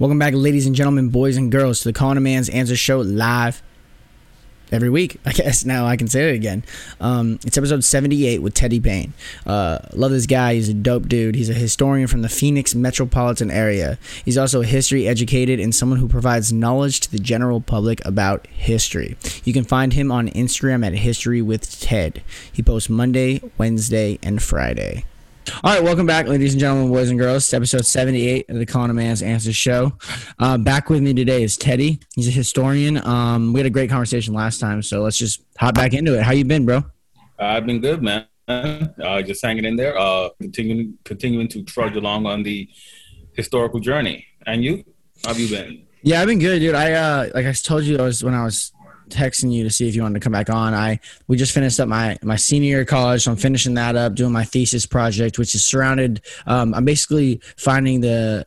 Welcome back, ladies and gentlemen, boys and girls, to the Calling Man's Answer Show live every week. I guess now I can say it again. Um, it's episode 78 with Teddy Payne. Uh, love this guy. He's a dope dude. He's a historian from the Phoenix metropolitan area. He's also a history educated and someone who provides knowledge to the general public about history. You can find him on Instagram at History with Ted. He posts Monday, Wednesday, and Friday. All right, welcome back, ladies and gentlemen, boys and girls, to episode 78 of the a Man's Answer Show. Uh, back with me today is Teddy. He's a historian. Um, we had a great conversation last time, so let's just hop back into it. How you been, bro? I've been good, man. Uh, just hanging in there, uh, continuing continuing to trudge along on the historical journey. And you, how have you been? Yeah, I've been good, dude. I uh, like I told you, I was when I was texting you to see if you wanted to come back on. I we just finished up my my senior year of college, so I'm finishing that up, doing my thesis project, which is surrounded. Um, I'm basically finding the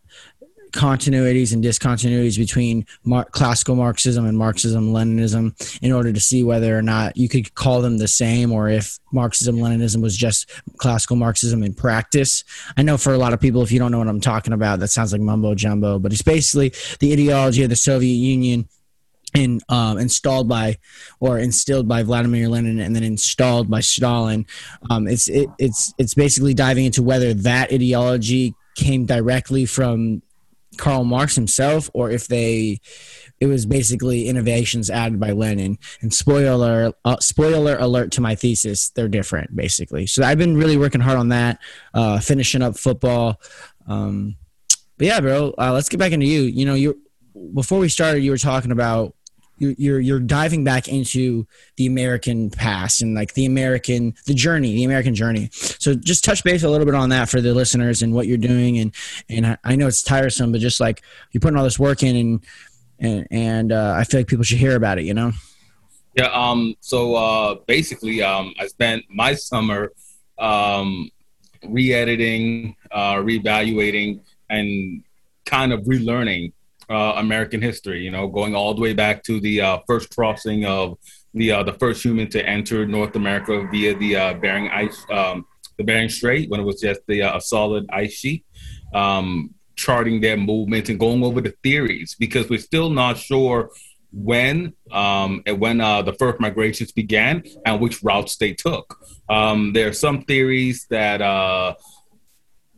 continuities and discontinuities between Mar- classical Marxism and Marxism Leninism in order to see whether or not you could call them the same or if Marxism Leninism was just classical Marxism in practice. I know for a lot of people, if you don't know what I'm talking about, that sounds like mumbo jumbo, but it's basically the ideology of the Soviet Union in, um, installed by or instilled by Vladimir Lenin and then installed by Stalin. Um, it's it, it's it's basically diving into whether that ideology came directly from Karl Marx himself or if they it was basically innovations added by Lenin. And spoiler uh, spoiler alert to my thesis, they're different basically. So I've been really working hard on that, uh, finishing up football. Um, but yeah, bro, uh, let's get back into you. You know, you before we started, you were talking about you're, you're diving back into the American past and like the American the journey, the American journey. So just touch base a little bit on that for the listeners and what you're doing and and I know it's tiresome, but just like you're putting all this work in and and and uh, I feel like people should hear about it. You know. Yeah. Um. So uh, basically, um, I spent my summer um, re-editing, uh, reevaluating, and kind of relearning uh, American history. You know, going all the way back to the uh, first crossing of the uh, the first human to enter North America via the uh, Bering Ice, um, the Bering Strait, when it was just the uh, a solid ice sheet. Um, charting their movements and going over the theories because we're still not sure when um, and when uh, the first migrations began and which routes they took. Um, there are some theories that uh,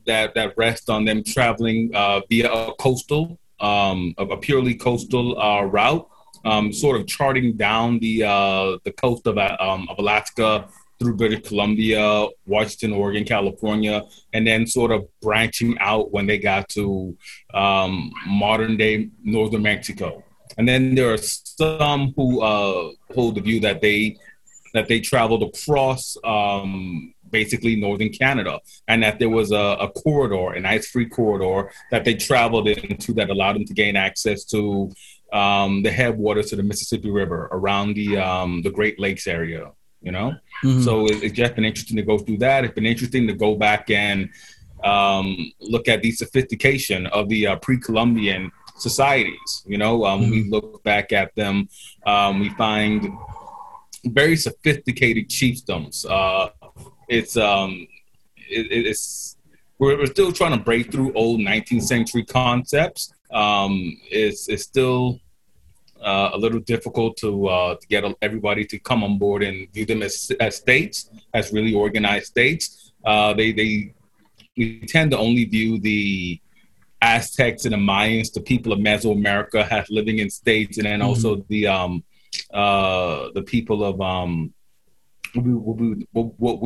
that that rest on them traveling uh, via a coastal um, a, a purely coastal uh, route, um, sort of charting down the uh, the coast of, um, of Alaska through British Columbia, Washington, Oregon, California, and then sort of branching out when they got to um, modern day northern Mexico. And then there are some who uh, hold the view that they that they traveled across um, basically northern Canada, and that there was a, a corridor, an ice-free corridor that they traveled into that allowed them to gain access to um, the headwaters to the Mississippi River around the um, the Great Lakes area. You know, mm-hmm. so it, it's just been interesting to go through that. It's been interesting to go back and um, look at the sophistication of the uh, pre-Columbian societies. You know, um, mm-hmm. we look back at them, um, we find very sophisticated chiefdoms, uh, it's um it, it's we're, we're still trying to break through old 19th century concepts. Um, it's it's still uh, a little difficult to uh, to get everybody to come on board and view them as, as states, as really organized states. Uh, they they we tend to only view the Aztecs and the Mayans, the people of Mesoamerica, as living in states, and then mm-hmm. also the um, uh, the people of um, what, we, what, what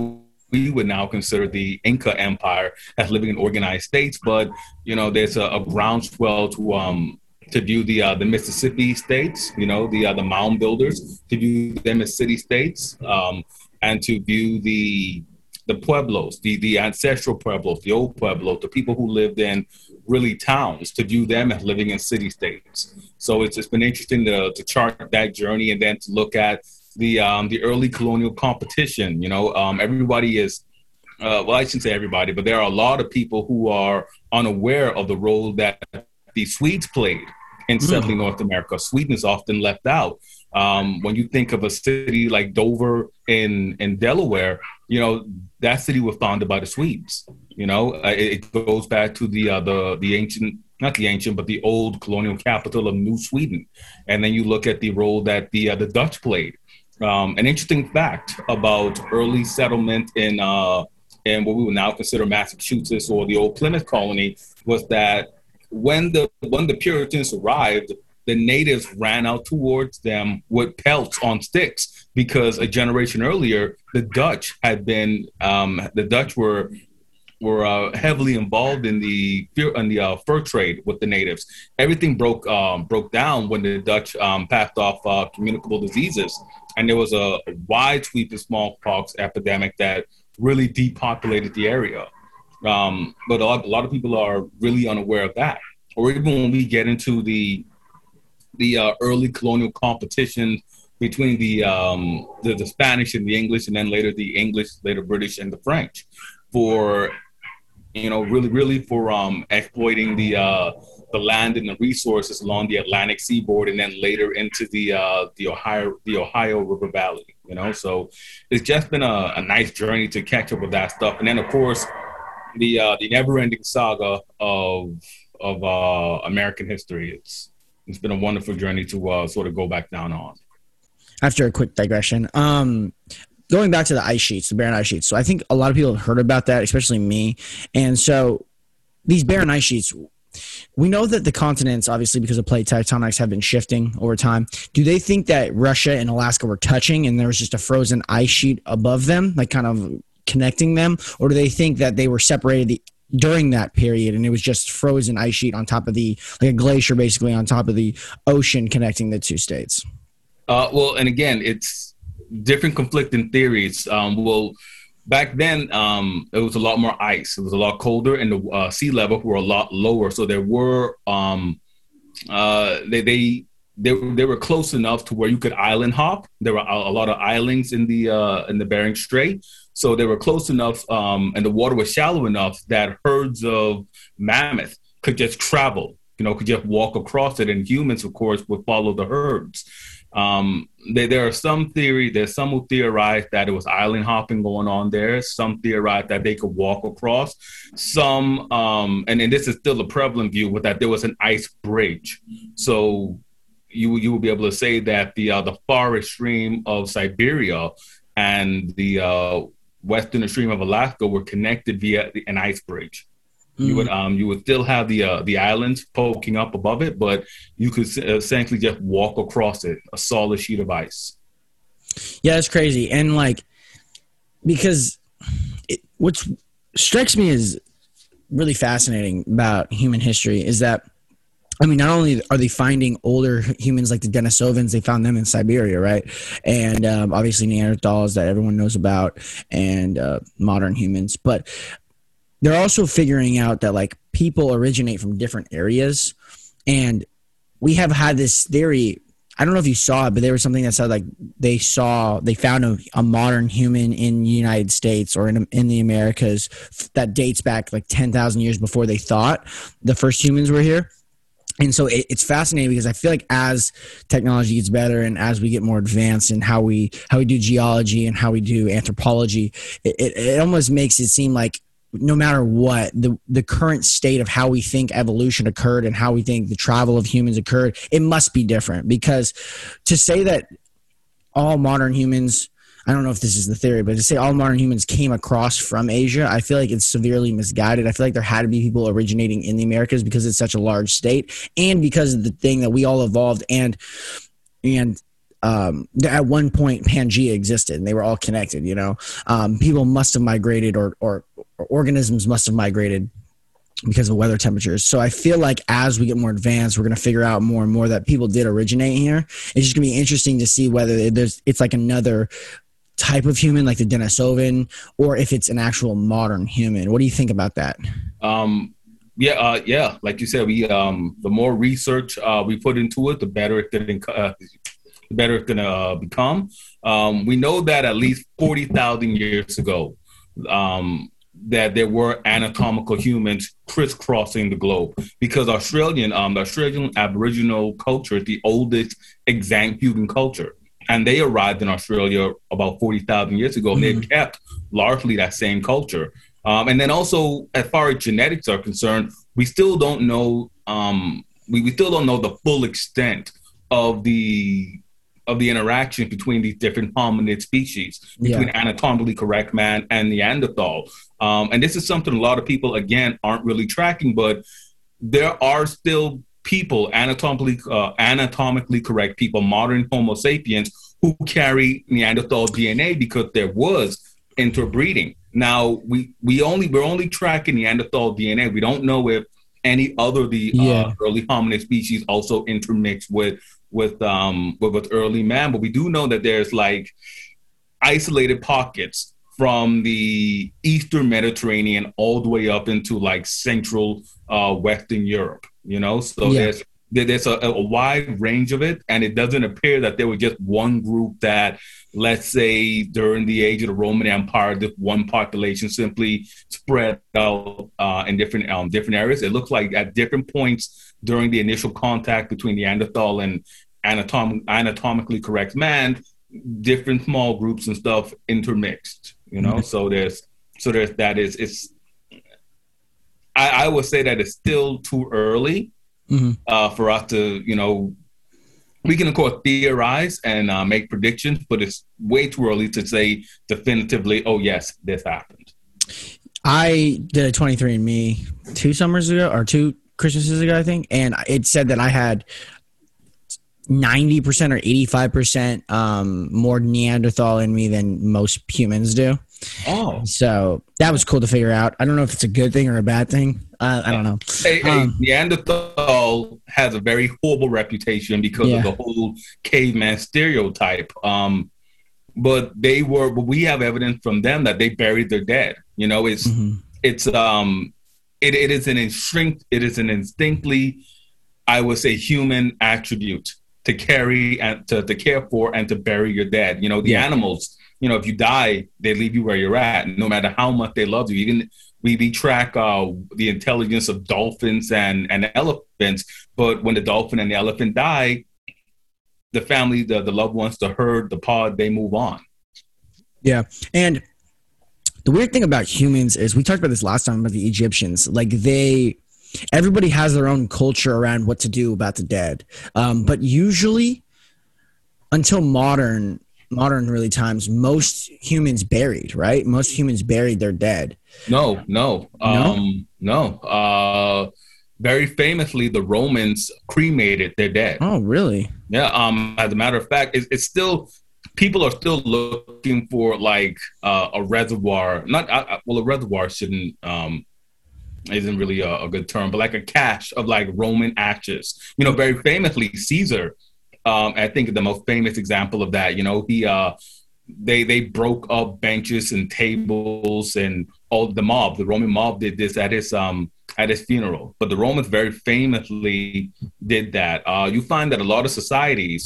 we would now consider the Inca Empire as living in organized states, but you know, there's a, a groundswell to um to view the uh, the Mississippi states, you know, the uh, the mound builders, to view them as city states, um, and to view the the pueblos, the the ancestral pueblos, the old pueblos, the people who lived in really towns, to view them as living in city states. So it's it's been interesting to to chart that journey and then to look at the um, the early colonial competition. You know, um, everybody is uh, well, I shouldn't say everybody, but there are a lot of people who are unaware of the role that the Swedes played in mm. settling mm. North America. Sweden is often left out. Um, when you think of a city like Dover in in Delaware, you know that city was founded by the Swedes. You know, uh, it, it, goes back to the uh, the the ancient not the ancient, but the old colonial capital of New Sweden. And then you look at the role that the uh, the Dutch played. Um, an interesting fact about early settlement in uh, in what we would now consider Massachusetts or the old Plymouth colony was that when the when the Puritans arrived, the natives ran out towards them with pelts on sticks because a generation earlier the Dutch had been um, the Dutch were were uh, heavily involved in the in the uh, fur trade with the natives. Everything broke um, broke down when the Dutch um, passed off uh, communicable diseases, and there was a, wide sweep of smallpox epidemic that really depopulated the area. Um, but a lot, a lot, of people are really unaware of that. Or even when we get into the the uh, early colonial competition between the, um, the, the Spanish and the English, and then later the English, later British, and the French, for you know really really for um, exploiting the uh, the land and the resources along the Atlantic seaboard, and then later into the uh, the Ohio the Ohio River Valley. You know, so it's just been a, a nice journey to catch up with that stuff, and then of course the uh, the never-ending saga of of uh, American history. It's it's been a wonderful journey to uh, sort of go back down on. After a quick digression, um, going back to the ice sheets, the Bering ice sheets. So I think a lot of people have heard about that, especially me. And so these Bering ice sheets, we know that the continents, obviously because of plate tectonics, have been shifting over time. Do they think that Russia and Alaska were touching and there was just a frozen ice sheet above them, like kind of connecting them, or do they think that they were separated the, during that period and it was just frozen ice sheet on top of the like a glacier basically on top of the ocean connecting the two states? Uh, well, and again, it's different conflicting theories. Um, well, back then um, it was a lot more ice. It was a lot colder, and the uh, sea level were a lot lower. So there were um, uh, they, they they they were close enough to where you could island hop. There were a, a lot of islands in the uh, in the Bering Strait, so they were close enough, um, and the water was shallow enough that herds of mammoth could just travel. You know, could just walk across it, and humans, of course, would follow the herds. Um, there, there are some theory. There's some who theorize that it was island hopping going on there. Some theorize that they could walk across. Some, um, and, and this is still a prevalent view, with that there was an ice bridge. So you you will be able to say that the uh, the forest stream of Siberia and the uh, western extreme of Alaska were connected via an ice bridge. Mm. You would mm. um you would still have the uh, the islands poking up above it, but you could essentially just walk across it, a solid sheet of ice. Yeah, it's crazy, and like because it, what strikes me as really fascinating about human history is that I mean, not only are they finding older humans like the Denisovans, they found them in Siberia, right? And um, obviously Neanderthals that everyone knows about, and uh, modern humans. But they're also figuring out that like people originate from different areas, and we have had this theory. I don't know if you saw it, but there was something that said like they saw they found a, a modern human in the United States or in in the Americas that dates back like ten thousand years before they thought the first humans were here and so it, it's fascinating because I feel like as technology gets better and as we get more advanced in how we how we do geology and how we do anthropology, it, it, it almost makes it seem like no matter what the the current state of how we think evolution occurred and how we think the travel of humans occurred, it must be different because to say that all modern humans I don't know if this is the theory, but to say all modern humans came across from Asia, I feel like it's severely misguided. I feel like there had to be people originating in the Americas because it's such a large state, and because of the thing that we all evolved and and um, at one point Pangea existed and they were all connected. You know, um, people must have migrated or, or, or organisms must have migrated because of weather temperatures. So I feel like as we get more advanced, we're going to figure out more and more that people did originate here. It's just going to be interesting to see whether there's it's like another type of human, like the Denisovan, or if it's an actual modern human. What do you think about that? Um, yeah, uh, yeah. Like you said, we um, the more research uh, we put into it, the better it can, uh, the better it's gonna uh, become. Um, we know that at least forty thousand years ago, um, that there were anatomical humans crisscrossing the globe because Australian, um, the Australian Aboriginal culture is the oldest extant human culture and they arrived in Australia about 40,000 years ago, and mm-hmm. they've kept largely that same culture. Um, and then also, as far as genetics are concerned, we still don't know um, we, we still don't know the full extent of the of the interaction between these different hominid species, between yeah. anatomically correct man and Neanderthal. Um, and this is something a lot of people, again, aren't really tracking, but there are still people, anatomically, uh, anatomically correct people, modern Homo sapiens, who carry Neanderthal DNA because there was interbreeding. Now we we only we're only tracking Neanderthal DNA. We don't know if any other the uh, yeah. uh, early hominid species also intermixed with with um with, with early man, but we do know that there's like isolated pockets from the eastern Mediterranean all the way up into like central uh, Western Europe. You know, so yeah. there's there's a, a, wide range of it, and it doesn't appear that there was just one group that, let's say, during the age of the Roman Empire, this one population simply spread out uh, in different um, different areas. It looks like at different points during the initial contact between Neanderthal and anatom- anatomically correct man, different small groups and stuff intermixed. You know, mm-hmm. so there's so there's that is it's. I, I would say that it's still too early mm-hmm. uh, for us to, you know, we can of course theorize and uh, make predictions, but it's way too early to say definitively, oh yes, this happened. I did a 23andMe two summers ago or two Christmases ago, I think, and it said that I had 90% or 85% um, more Neanderthal in me than most humans do. Oh. So that was cool to figure out. I don't know if it's a good thing or a bad thing. Uh, I don't know. Hey, um, Neanderthal has a very horrible reputation because yeah. of the whole caveman stereotype. Um, but they were, but we have evidence from them that they buried their dead. You know, it's mm-hmm. it's um, it, it is an instinct. It is an instinctly, I would say, human attribute to carry and to, to care for and to bury your dead. You know, the yeah. animals you know, if you die, they leave you where you're at, no matter how much they love you. Even we, we track uh, the intelligence of dolphins and, and elephants, but when the dolphin and the elephant die, the family, the, the loved ones, the herd, the pod, they move on. Yeah. And the weird thing about humans is we talked about this last time about the Egyptians. Like they, everybody has their own culture around what to do about the dead. Um, but usually, until modern, modern really times most humans buried right most humans buried their dead no no um no, no. uh very famously the romans cremated their dead oh really yeah um as a matter of fact it's, it's still people are still looking for like uh, a reservoir not uh, well a reservoir shouldn't um isn't really a, a good term but like a cache of like roman ashes you know very famously caesar um, I think the most famous example of that, you know, he uh, they they broke up benches and tables and all the mob. The Roman mob did this at his um at his funeral. But the Romans very famously did that. Uh, you find that a lot of societies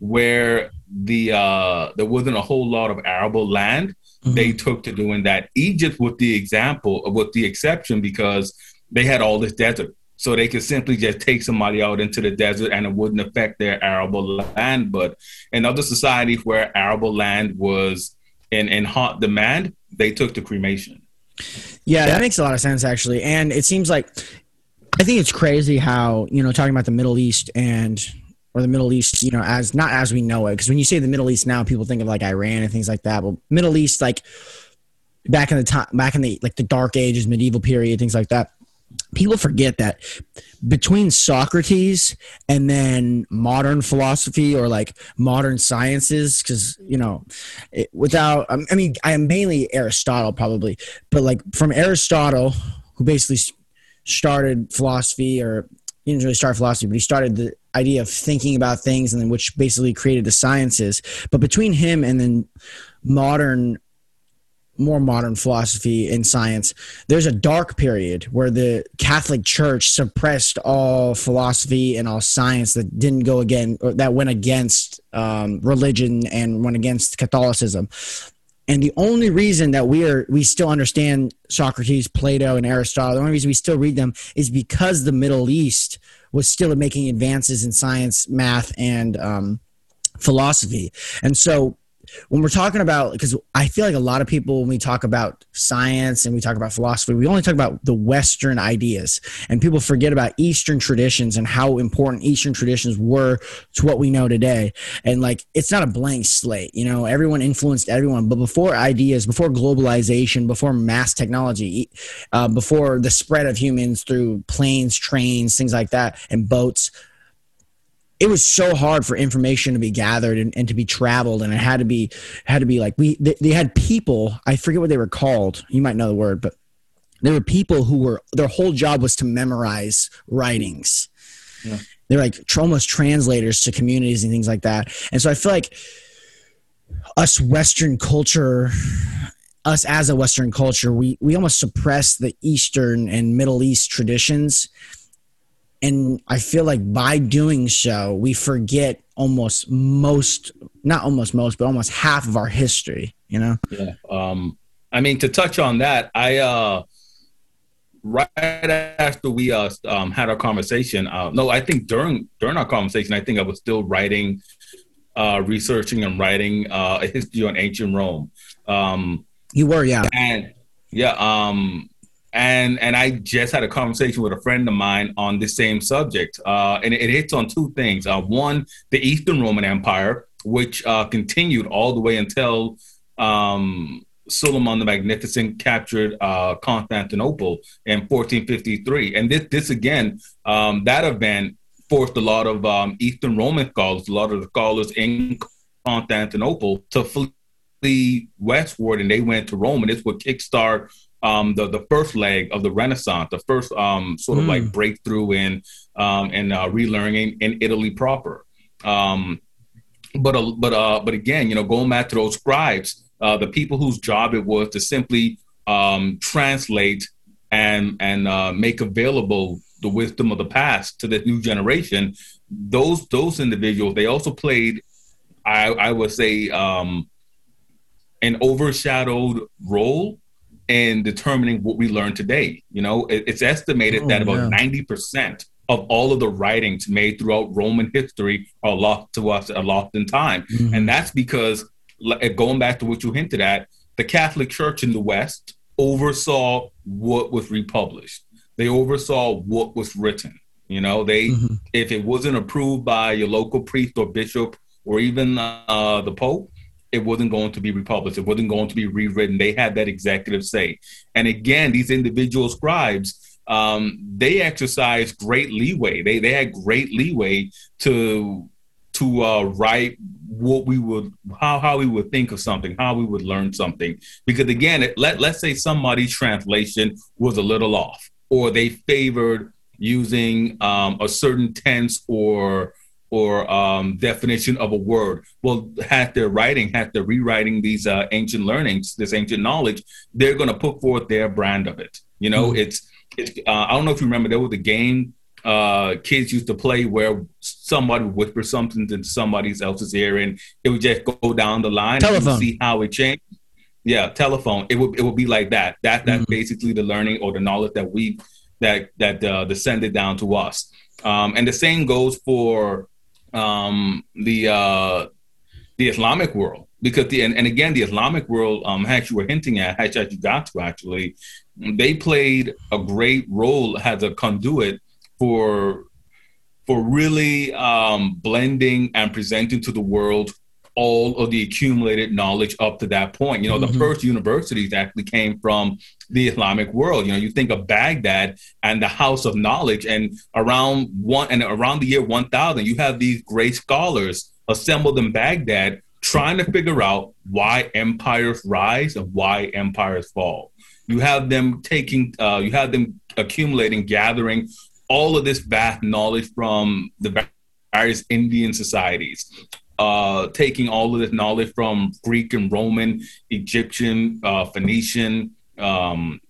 where the uh, there wasn't a whole lot of arable land, mm-hmm. they took to doing that. Egypt with the example, with the exception, because they had all this desert so they could simply just take somebody out into the desert and it wouldn't affect their arable land. But in other societies where arable land was in, in hot demand, they took to cremation. Yeah, that makes a lot of sense actually. And it seems like I think it's crazy how, you know, talking about the Middle East and or the Middle East, you know, as not as we know it. Because when you say the Middle East now, people think of like Iran and things like that. But Middle East, like back in the time, back in the like the Dark Ages, medieval period, things like that people forget that between Socrates and then modern philosophy or like modern sciences, because you know, it, without um, I mean, I am mainly Aristotle probably, but like from Aristotle, who basically started philosophy, or he didn't really start philosophy, but he started the idea of thinking about things, and then which basically created the sciences. But between him and then modern more modern philosophy and science, there's a dark period where the Catholic Church suppressed all philosophy and all science that didn't go again, that went against um, religion and went against Catholicism. And the only reason that we are we still understand Socrates, Plato, and Aristotle, the only reason we still read them is because the Middle East was still making advances in science, math, and um, philosophy. And so when we're talking about because I feel like a lot of people when we talk about science and we talk about philosophy, we only talk about the Western ideas, and people forget about Eastern traditions and how important Eastern traditions were to what we know today. And like, it's not a blank slate. You know, everyone influenced everyone, but before ideas, before globalization, before mass technology, uh, before the spread of humans through planes, trains, things like that, and boats it was so hard for information to be gathered and, and to be traveled and it had to be had to be like we they, they, had people i forget what they were called you might know the word but there were people who were their whole job was to memorize writings. Yeah. they're like almost translators to communities and things like that. And so i feel like us western culture us as a western culture we we almost suppress the eastern and middle east traditions and I feel like by doing so, we forget almost most, not almost most, but almost half of our history. You know? Yeah. Um, I mean, to touch on that, I uh, right after we uh, um, had our conversation. Uh, no, I think during during our conversation, I think I was still writing, uh, researching and writing uh, a history on ancient Rome. Um, you were, yeah, and yeah. Um, and and I just had a conversation with a friend of mine on the same subject, uh, and it, it, hits on two things. Uh, one, the Eastern Roman Empire, which uh, continued all the way until um, Suleiman the Magnificent captured uh, Constantinople in 1453, and this this again, um, that event forced a lot of um, Eastern Roman scholars, a lot of the scholars in Constantinople, to flee westward, and they went to Rome, and this would kickstart um, the the first leg of the Renaissance, the first um, sort of mm. like breakthrough in um, and uh, relearning in Italy proper. Um, but uh, but uh, but again, you know, going back to those scribes, uh, the people whose job it was to simply um, translate and and uh, make available the wisdom of the past to this new generation. Those those individuals, they also played, I, I would say, um, an overshadowed role in determining what we learn today. You know, it, it's estimated oh, that about ninety percent of all of the writings made throughout Roman history are lost to us are lost in time, mm-hmm. and that's because going back to what you hinted at, the Catholic Church in the West oversaw what was republished. They oversaw what was written. You know, they mm-hmm. if it wasn't approved by your local priest or bishop or even uh, the Pope, it wasn't going to be republished. It wasn't going to be rewritten. They had that executive say. And again, these individual scribes, um, they exercised great leeway. They they had great leeway to to uh, write what we would how how we would think of something, how we would learn something. Because again, it, let let's say somebody's translation was a little off, or they favored using um, a certain tense or or um, definition of a word. Well, had they're writing, had they're rewriting these uh, ancient learnings, this ancient knowledge, they're going to put forth their brand of it. You know, mm-hmm. it's, it's uh, I don't know if you remember, there was a game uh, kids used to play where somebody would whisper something to somebody else's ear and it would just go down the line telephone. and see how it changed. Yeah, telephone. It would it would be like that. That that's mm-hmm. basically the learning or the knowledge that we that that uh, descended down to us. Um, and the same goes for um, the uh, the Islamic world. Because the and, and again the Islamic world um as you were hinting at as you got to actually. They played a great role as a conduit for for really um, blending and presenting to the world all of the accumulated knowledge up to that point. You know, mm-hmm. the first universities actually came from the Islamic world. You know, you think of Baghdad and the House of Knowledge, and around one and around the year 1000, you have these great scholars assembled in Baghdad trying to figure out why empires rise and why empires fall. You have them taking, uh, you have them accumulating, gathering all of this vast knowledge from the various Indian societies uh, taking all of this knowledge from Greek and Roman, Egyptian, uh, Phoenician, um,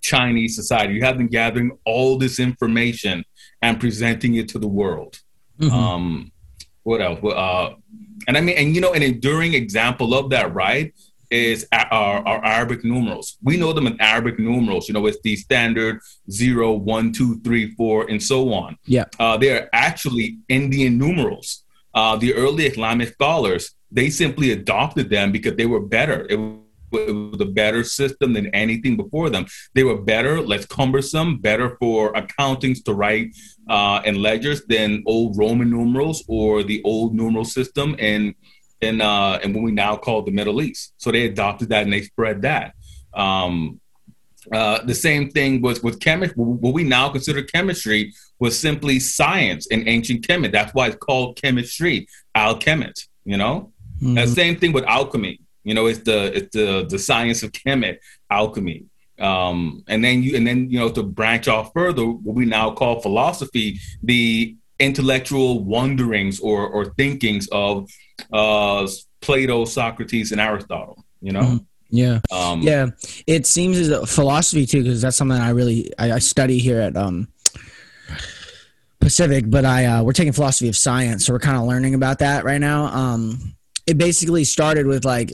Chinese society. You have them gathering all this information and presenting it to the world. Mm-hmm. Um, what else? Uh, and I mean, and you know, an enduring example of that, right, is our, our Arabic numerals. We know them in Arabic numerals. You know, it's the standard zero, one, two, three, four, and so on. Yeah, uh, they are actually Indian numerals uh, the early Islamic scholars they simply adopted them because they were better. It, it was a better system than anything before them. They were better, less cumbersome, better for accountings to write uh, in ledgers than old Roman numerals or the old numeral system and and uh, in what we now call the Middle East. So they adopted that and they spread that. Um, uh, the same thing was with chemistry. What we now consider chemistry was simply science in ancient chemistry. That's why it's called chemistry, alchemist. You know, mm-hmm. the same thing with alchemy. You know, it's the it's the the science of chemi, alchemy. Um, and then you and then you know to branch off further, what we now call philosophy, the intellectual wanderings or or thinkings of uh, Plato, Socrates, and Aristotle. You know. Mm-hmm. Yeah, um, yeah. It seems as a philosophy too, because that's something I really I, I study here at um, Pacific. But I uh, we're taking philosophy of science, so we're kind of learning about that right now. Um, it basically started with like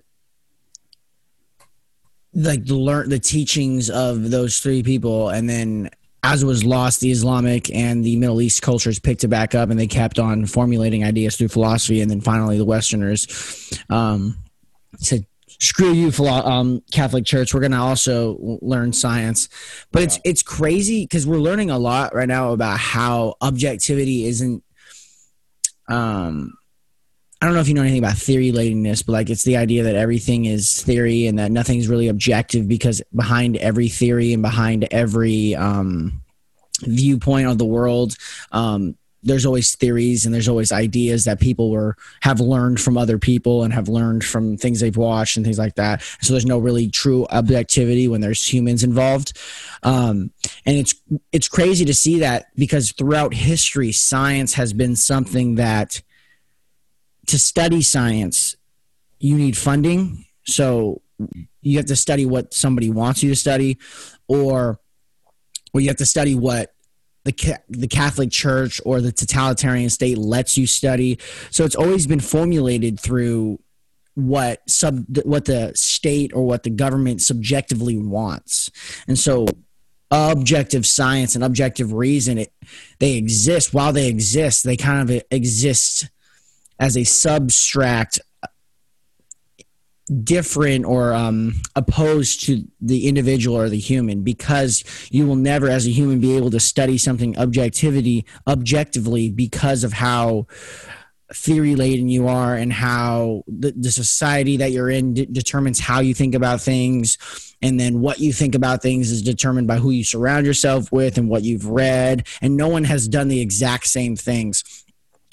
like the learn the teachings of those three people, and then as it was lost, the Islamic and the Middle East cultures picked it back up, and they kept on formulating ideas through philosophy, and then finally the Westerners um, said screw you um, catholic church we're going to also learn science but yeah. it's it's crazy because we're learning a lot right now about how objectivity isn't um I don't know if you know anything about theory ladenness, but like it's the idea that everything is theory and that nothing's really objective because behind every theory and behind every um, viewpoint of the world, um, there's always theories and there's always ideas that people were have learned from other people and have learned from things they've watched and things like that. So there's no really true objectivity when there's humans involved, um, and it's it's crazy to see that because throughout history, science has been something that to study science, you need funding. So you have to study what somebody wants you to study, or or you have to study what the the Catholic Church or the totalitarian state lets you study. So it's always been formulated through what sub what the state or what the government subjectively wants, and so objective science and objective reason it, they exist while they exist they kind of exist as a substract different or um, opposed to the individual or the human because you will never as a human be able to study something objectivity objectively because of how theory laden you are and how the, the society that you're in d- determines how you think about things. And then what you think about things is determined by who you surround yourself with and what you've read. And no one has done the exact same things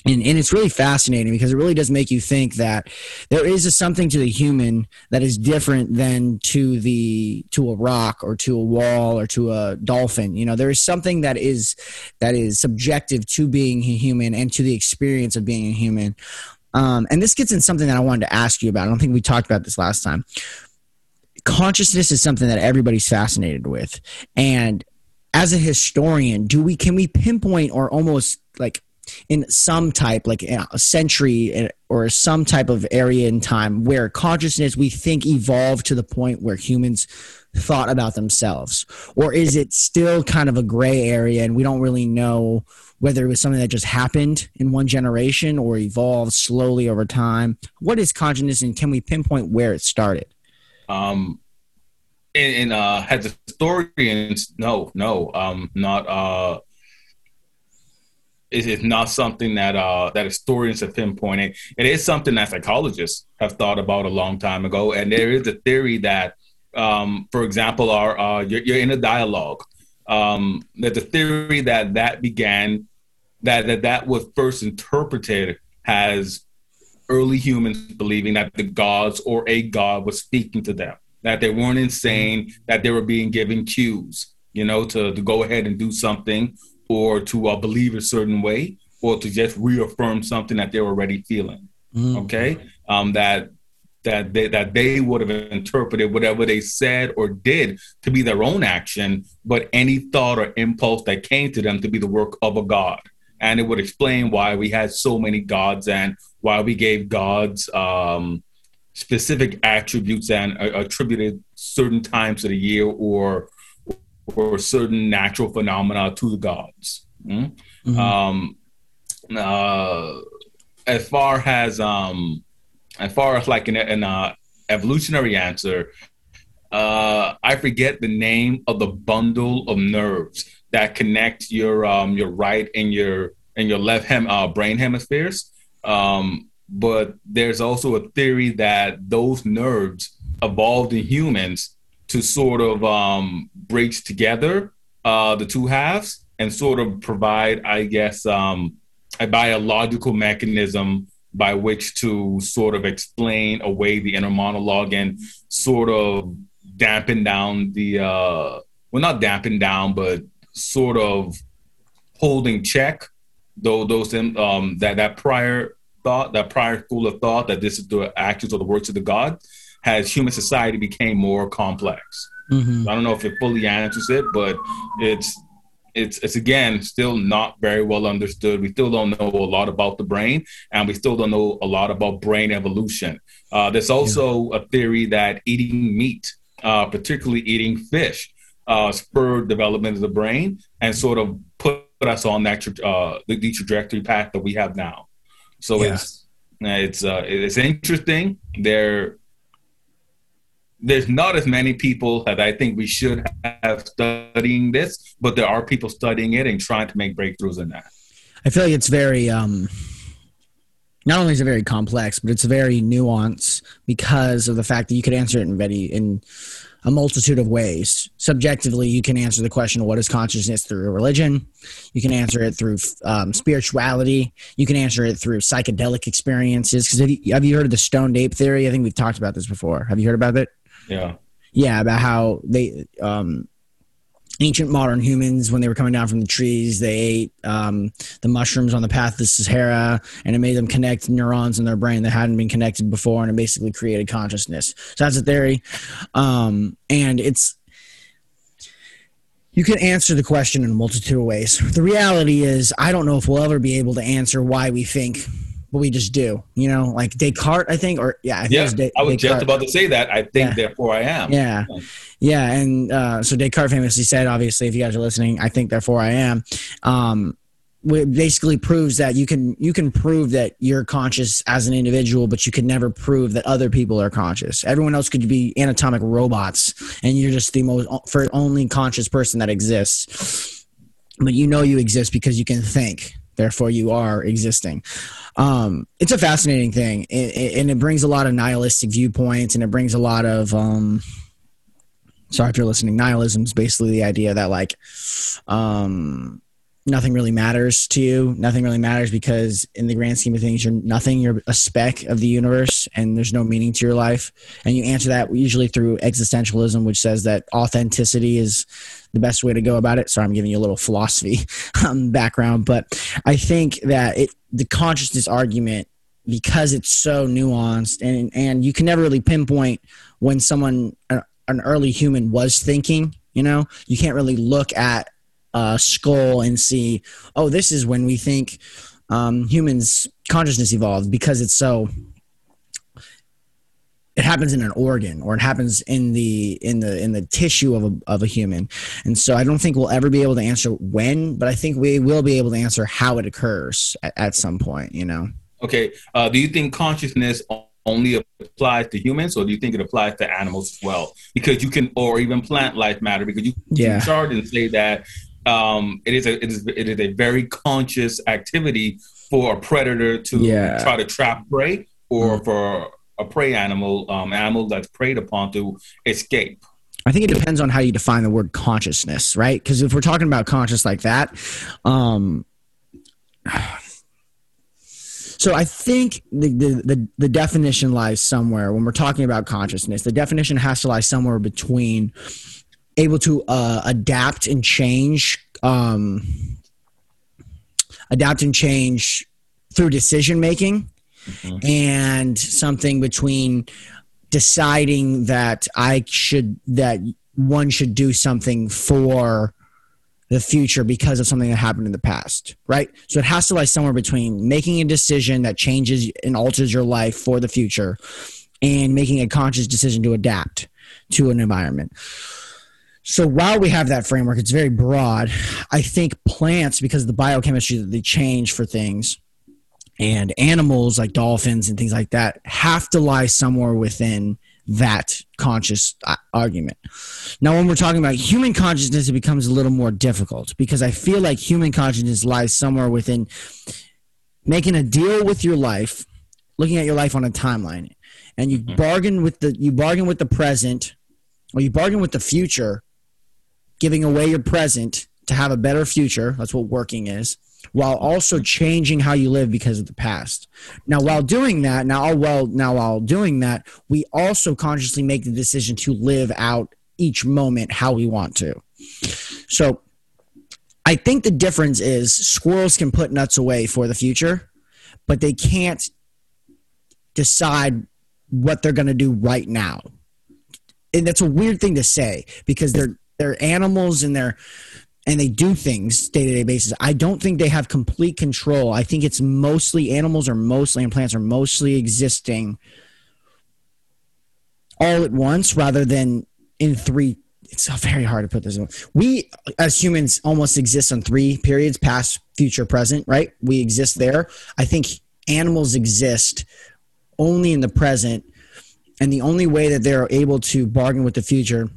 and, and it's really fascinating because it really does make you think that there is a something to the human that is different than to the to a rock or to a wall or to a dolphin. You know there is something that is that is subjective to being a human and to the experience of being a human. Um, and this gets in something that i wanted to ask you about. I don't think we talked about this last time. Consciousness is something that everybody's fascinated with. And as a historian do we can we pinpoint or almost like in some type like a century or some type of area in time where consciousness we think evolved to the point where humans thought about themselves? Or is it still kind of a gray area and we don't really know whether it was something that just happened in one generation or evolved slowly over time? What is consciousness and can we pinpoint where it started? Um in, in uh as historians no no um not uh it is not something that uh, that historians have pinpointed. It is something that psychologists have thought about a long time ago, and there is a theory that, um, for example, are uh, you're, you're, in a dialogue. Um, there's a theory that that began that that that was first interpreted as early humans believing that the gods or a god was speaking to them, that they weren't insane, that they were being given cues, you know, to to go ahead and do something or to uh, believe a certain way or to just reaffirm something that they're already feeling. Mm. Okay, um, that that they, that they would have interpreted whatever they said or did to be their own action, but any thought or impulse that came to them to be the work of a god. And it would explain why we had so many gods and why we gave gods um, specific attributes and uh, attributed certain times of the year or or certain natural phenomena to the gods. Mm? Mm-hmm. Um, uh, as far as um, as far as like an, an uh, evolutionary answer, uh, I forget the name of the bundle of nerves that connect your um, your right and your and your left hem uh, brain hemispheres. Um, but there's also a theory that those nerves evolved in humans to sort of um, bridge together uh, the two halves and sort of provide, I guess, um, a biological mechanism by which to sort of explain away the inner monologue and sort of dampen down the uh, well, not dampen down, but sort of holding check though those um, that that prior thought, that prior school of thought that this is the actions or the works of the God, has human society became more complex. Mm-hmm. I don't know if it fully answers it, but it's it's it's again still not very well understood. We still don't know a lot about the brain, and we still don't know a lot about brain evolution. Uh, there's also yeah. a theory that eating meat, uh, particularly eating fish, uh, spurred development of the brain and sort of put us on that uh, the, the trajectory path that we have now. So it's it's uh, it's interesting. There there's not as many people that I think we should have studying this, but there are people studying it and trying to make breakthroughs in that. I feel like it's very um not only is it very complex, but it's very nuanced because of the fact that you could answer it in very in a multitude of ways. Subjectively, you can answer the question, what is consciousness through religion? You can answer it through um, spirituality. You can answer it through psychedelic experiences. Because have, have, you heard of the stoned ape theory? I think we've talked about this before. Have you heard about it? Yeah. Yeah, about how they um, ancient modern humans when they were coming down from the trees they ate um, the mushrooms on the path to sahara and it made them connect neurons in their brain that hadn't been connected before and it basically created consciousness. So that's a theory. Um, and it's you can answer the question in a multitude of ways. The reality is i don't know if we'll ever be able to answer why we think what we just do. You know, like Descartes, I think, or yeah, I think yeah, was I was Descartes. just about to say that. I think, yeah. therefore, I am. Yeah, yeah, and uh, so Descartes famously said, obviously, if you guys are listening, I think, therefore, I am. Um, basically proves that you can you can prove that you're conscious as an individual but you can never prove that other people are conscious everyone else could be anatomic robots and you're just the most for only conscious person that exists but you know you exist because you can think therefore you are existing. Um, it's a fascinating thing. And it brings a lot of nihilistic viewpoints and it brings a lot of um, sorry if you're listening nihilism is basically the idea that like um, nothing really matters to you. Nothing really matters because in the grand scheme of things you're nothing. You're a speck of the universe and there's no meaning to your life. And you answer that usually through existentialism which says that authenticity is the best way to go about it so i'm giving you a little philosophy um, background but i think that it the consciousness argument because it's so nuanced and and you can never really pinpoint when someone an early human was thinking you know you can't really look at a skull and see, oh, this is when we think um, humans' consciousness evolved because it's so. It happens in an organ, or it happens in the in the in the tissue of a of a human, and so I don't think we'll ever be able to answer when, but I think we will be able to answer how it occurs at, at some point. You know. Okay. Uh, do you think consciousness only applies to humans, or do you think it applies to animals as well? Because you can, or even plant life matter, because you yeah. can chart and say that um, it is a it is it is a very conscious activity for a predator to yeah. try to trap prey or mm. for a prey animal um, animal that's preyed upon to escape. I think it depends on how you define the word consciousness, right? Because if we're talking about conscious like that, um, so I think the, the, the the definition lies somewhere when we're talking about consciousness. The definition has to lie somewhere between able to uh, adapt and change, um, adapt and change through decision making, mm-hmm. and something between deciding that I should that one should do something for the future because of something that happened in the past, right? So it has to lie somewhere between making a decision that changes and alters your life for the future and making a conscious decision to adapt to an environment. So while we have that framework, it's very broad. I think plants, because of the biochemistry that they change for things, and animals like dolphins and things like that have to lie somewhere within that conscious uh, argument. Now, when we're talking about human consciousness, it becomes a little more difficult because I feel like human consciousness lies somewhere within making a deal with your life, looking at your life on a timeline, and you mm-hmm. bargain with the you bargain with the present, or you bargain with the future, giving away your present to have a better future. That's what working is while also changing how you live because of the past. Now, while doing that, now oh, well, now while doing that, we also consciously make the decision to live out each moment how we want to. So, I think the difference is squirrels can put nuts away for the future, but they can't decide what they're going to do right now. And that's a weird thing to say because they're they're animals and they're and they do things day to day basis. I don't think they have complete control. I think it's mostly animals or mostly and plants are mostly existing all at once rather than in three. It's very hard to put this. In. We as humans almost exist on three periods: past, future, present. Right? We exist there. I think animals exist only in the present, and the only way that they're able to bargain with the future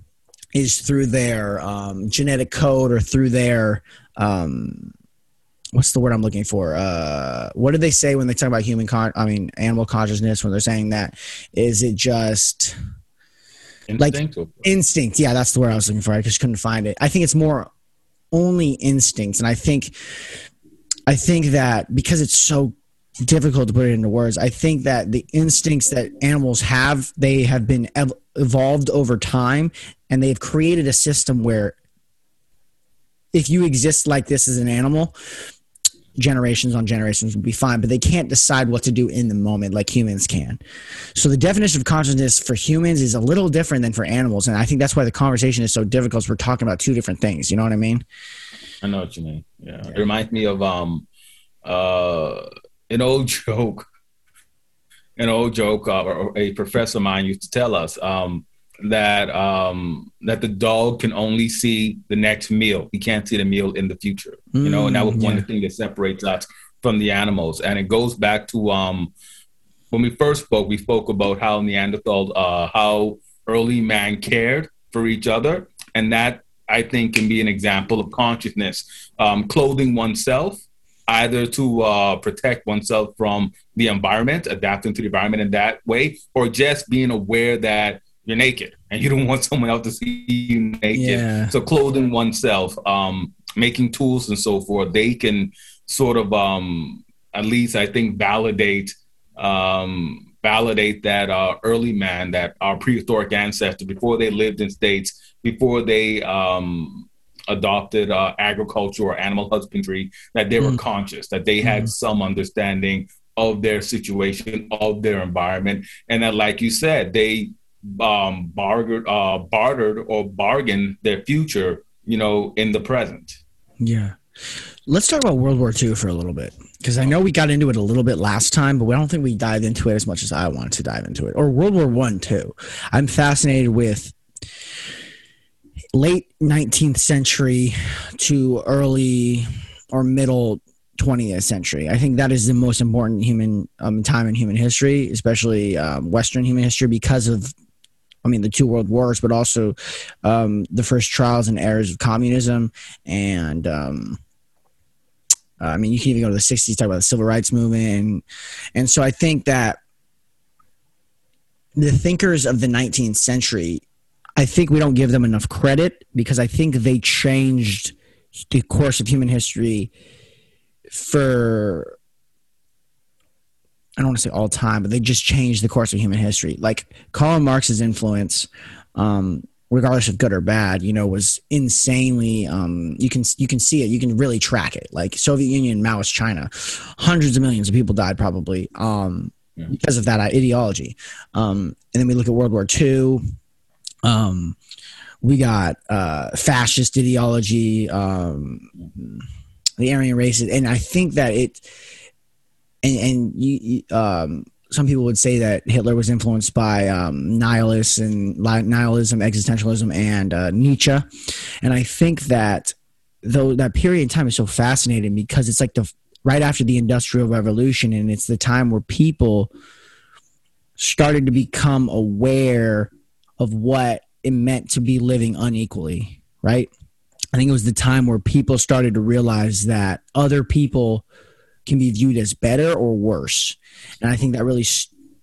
is through their um, genetic code or through their um, what's the word I'm looking for? Uh, what do they say when they talk about human con? I mean, animal consciousness. When they're saying that, is it just instinct? like instinct? Yeah, that's the word I was looking for. I just couldn't find it. I think it's more only instincts, and I think, I think that because it's so difficult to put it into words. I think that the instincts that animals have, they have been ev- evolved over time, and they've created a system where if you exist like this as an animal, generations on generations will be fine, but they can't decide what to do in the moment like humans can. So the definition of consciousness for humans is a little different than for animals, and I think that's why the conversation is so difficult. because We're talking about two different things. You know what I mean? I know what you mean. Yeah, it reminds me of um, uh, an old joke. An old joke, uh, or a professor of mine used to tell us. Um, that um, that the dog can only see the next meal. He can't see the meal in the future. Mm, you know, and that was one yeah. of the things that separates us from the animals. And it goes back to um, when we first spoke. We spoke about how Neanderthal, uh, how early man cared for each other, and that I think can be an example of consciousness, um, clothing oneself either to uh, protect oneself from the environment, adapting to the environment in that way, or just being aware that you're naked and you don't want someone else to see you naked. Yeah. So clothing oneself, um, making tools and so forth, they can sort of um, at least I think validate um, validate that uh, early man, that our prehistoric ancestor, before they lived in states, before they um, adopted uh, agriculture or animal husbandry, that they were mm. conscious, that they had mm. some understanding of their situation, of their environment, and that, like you said, they um, bartered, uh, bartered or bargained their future, you know, in the present. Yeah. Let's talk about World War II for a little bit because I know we got into it a little bit last time, but I don't think we dived into it as much as I wanted to dive into it. Or World War One too. I'm fascinated with late 19th century to early or middle 20th century. I think that is the most important human um, time in human history, especially um, Western human history, because of I mean, the two world wars, but also um, the first trials and errors of communism. And um, uh, I mean, you can even go to the 60s, talk about the civil rights movement. And, and so I think that the thinkers of the 19th century, I think we don't give them enough credit because I think they changed the course of human history for I don't want to say all time, but they just changed the course of human history. Like Karl Marx's influence, um, regardless of good or bad, you know, was insanely. Um, you can you can see it, you can really track it. Like Soviet Union, Maoist China, hundreds of millions of people died probably um, yeah. because of that ideology. Um, and then we look at World War II. Um, we got uh, fascist ideology, um, the Aryan races, and I think that it and, and you, um, some people would say that Hitler was influenced by um, nihilists and nihilism, existentialism, and uh, Nietzsche. And I think that though that period in time is so fascinating because it's like the right after the Industrial Revolution, and it's the time where people started to become aware of what it meant to be living unequally, right? I think it was the time where people started to realize that other people can be viewed as better or worse. And I think that really,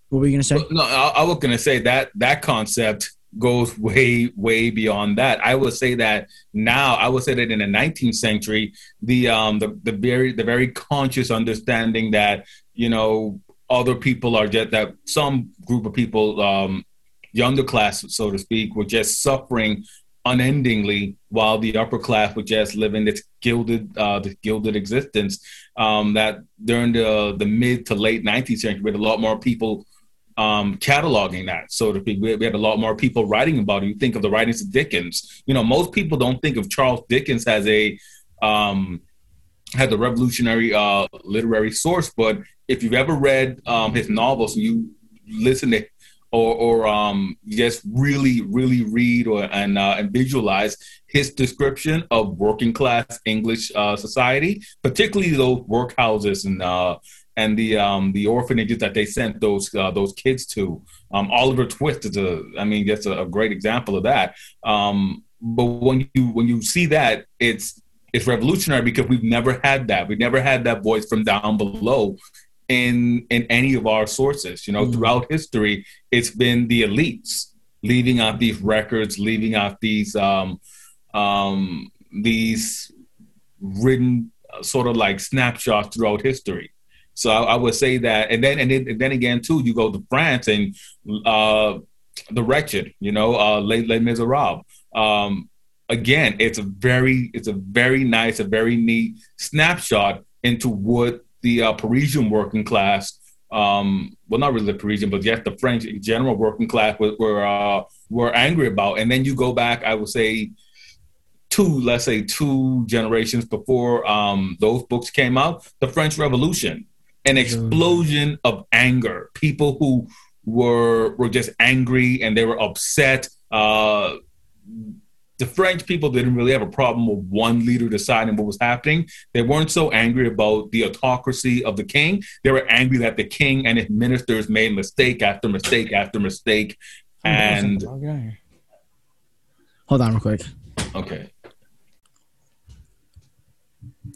what were you going to say? No, I, I was going to say that that concept goes way way beyond that i would say that now i would say that in the 19th century the um the, the very the very conscious understanding that you know other people are just that some group of people um the underclass so to speak were just suffering unendingly while the upper class were just living this gilded uh this gilded existence um that during the the mid to late 19th century with a lot more people um, cataloging that, so to speak. We, we, had a lot more people writing about it. You think of the writings of Dickens. You know, most people don't think of Charles Dickens as a um, had the revolutionary uh, literary source, but if you've ever read um, his novels, and you listen to or, or um, just really, really read or and, uh, and visualize his description of working class English uh, society, particularly those workhouses and uh, and the um, the orphanages that they sent those uh, those kids to. Um, Oliver Twist is a, I mean, that's a, a great example of that. Um, but when you when you see that, it's it's revolutionary because we've never had that. We've never had that voice from down below in in any of our sources. You know, mm-hmm. throughout history, it's been the elites leaving out these records, leaving out these um, um, these written uh, sort of like snapshots throughout history. So I, I, would say that, and then and then, and then again too, you go to France and uh, the Wretched, you know, uh, Les, Les Miserables. Um, again, it's a very it's a very nice, a very neat snapshot into what the uh, Parisian working class, um, well, not really the Parisian, but yes, the French in general working class were were, uh, were angry about. And then you go back, I would say, two, let's say, two generations before um, those books came out, the French Revolution an explosion of anger. People who were were just angry and they were upset. Uh, the French people didn't really have a problem with one leader deciding what was happening. They weren't so angry about the autocracy of the king. They were angry that the king and his ministers made mistake after mistake after mistake. And hold on real quick. Okay.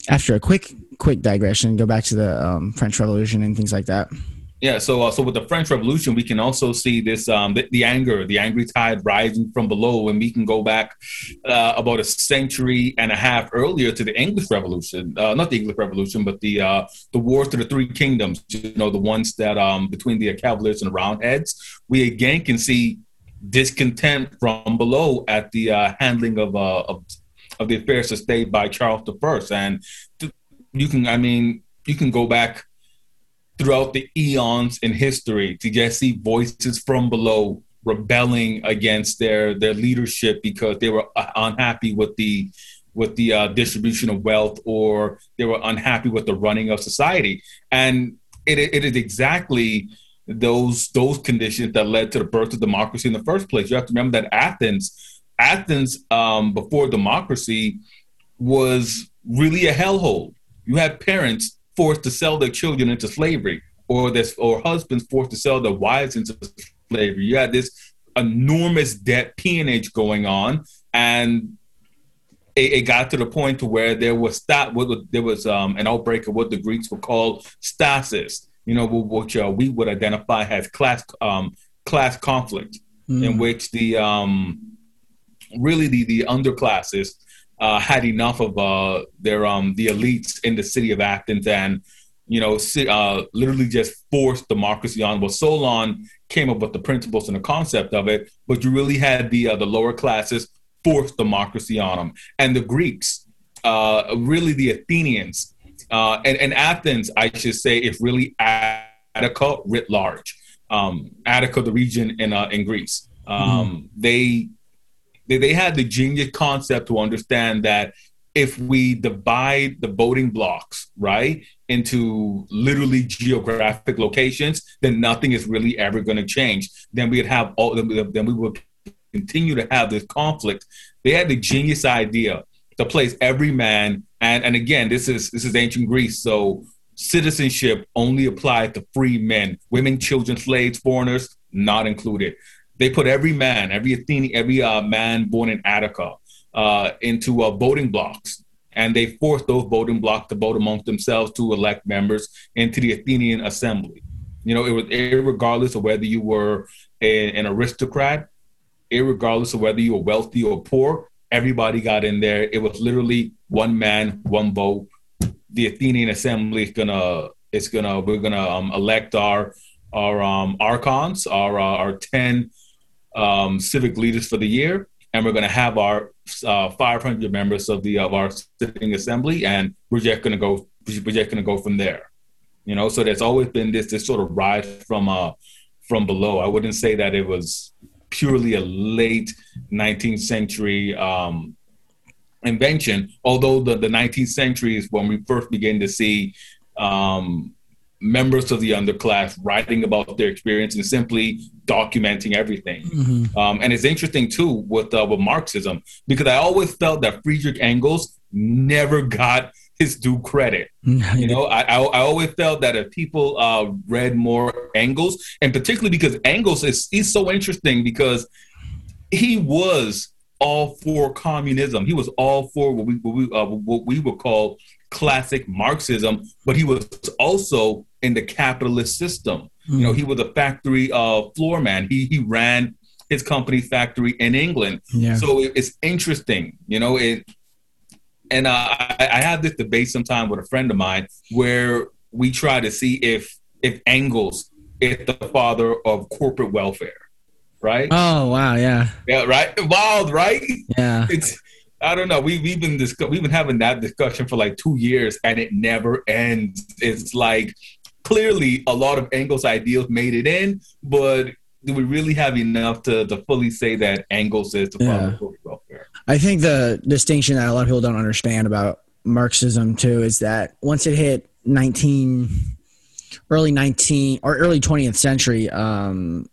After a quick quick digression, go back to the um, French Revolution and things like that. Yeah, so uh, so with the French Revolution, we can also see this um, the, the, anger, the angry tide rising from below, and we can go back uh, about a century and a half earlier to the English Revolution, uh, not the English Revolution, but the uh, the wars to the three kingdoms. You know, the ones that um, between the Cavaliers and the Roundheads. We again can see discontent from below at the uh, handling of, uh, of of the affairs of state by Charles the First, and you can, I mean, you can go back throughout the eons in history to just see voices from below rebelling against their their leadership because they were uh, unhappy with the with the uh, distribution of wealth or they were unhappy with the running of society. And it, it is exactly those those conditions that led to the birth of democracy in the first place. You have to remember that athens athens um, before democracy was really a hellhole. You had parents forced to sell their children into slavery, or this, or husbands forced to sell their wives into slavery. You had this enormous debt peonage going on, and it, it, got to the point to where there was that there was um, an outbreak of what the Greeks would call stasis. You know, which uh, we would identify as class um, class conflict, mm. in which the um, really the the underclasses uh, had enough of uh, their um, the elites in the city of Athens and you know uh, literally just forced democracy on. Well, Solon came up with the principles and the concept of it, but you really had the uh, the lower classes force democracy on them, and the Greeks, uh, really the Athenians, uh, and, and Athens, I should say, is really Attica writ large. Um, Attica, the region in in Greece, um, mm-hmm. they they, they had the genius concept to understand that if we divide the voting blocks right into literally geographic locations then nothing is really ever going to change. Then we'd have all then we would continue to have this conflict. They had the genius idea to place every man and and again this is this is ancient greece so citizenship only applied to free men, women, children, slaves, foreigners, not included. They put every man, every Athenian, every uh, man born in Attica uh, into uh, voting blocks. And they forced those voting blocks to vote amongst themselves to elect members into the Athenian assembly. You know, it was regardless of whether you were a, an aristocrat, regardless of whether you were wealthy or poor, everybody got in there. It was literally one man, one vote. The Athenian assembly is gonna, it's gonna, we're gonna um, elect our our um, archons, our uh, our ten um, civic leaders for the year, and we're going to have our uh, 500 members of the of our sitting assembly, and we're just going to go. We're just going to go from there. You know, so there's always been this this sort of rise from uh from below. I wouldn't say that it was purely a late 19th century um, invention, although the, the 19th century is when we first begin to see um, members of the underclass writing about their experience and simply documenting everything. Mm-hmm. Um, and it's interesting too with uh, with Marxism because I always felt that Friedrich Engels never got his due credit. you know, I, I, I always felt that if people uh, read more Engels, and particularly because Engels is he's so interesting because he was all for communism. He was all for what we what we, uh, what we would call classic Marxism, but he was also in the capitalist system. Mm-hmm. You know, he was a factory uh, floor man. He he ran his company factory in England. Yeah. So it, it's interesting, you know. It and uh, I, I had this debate sometime with a friend of mine where we try to see if if Engels is the father of corporate welfare, right? Oh wow, yeah, yeah, right, wild, right? Yeah, it's I don't know. We, we've been discuss- we've been having that discussion for like two years, and it never ends. It's like clearly a lot of Engels' ideals made it in, but do we really have enough to, to fully say that Engels is the of welfare? I think the distinction that a lot of people don't understand about Marxism too is that once it hit 19 early 19 or early 20th century um,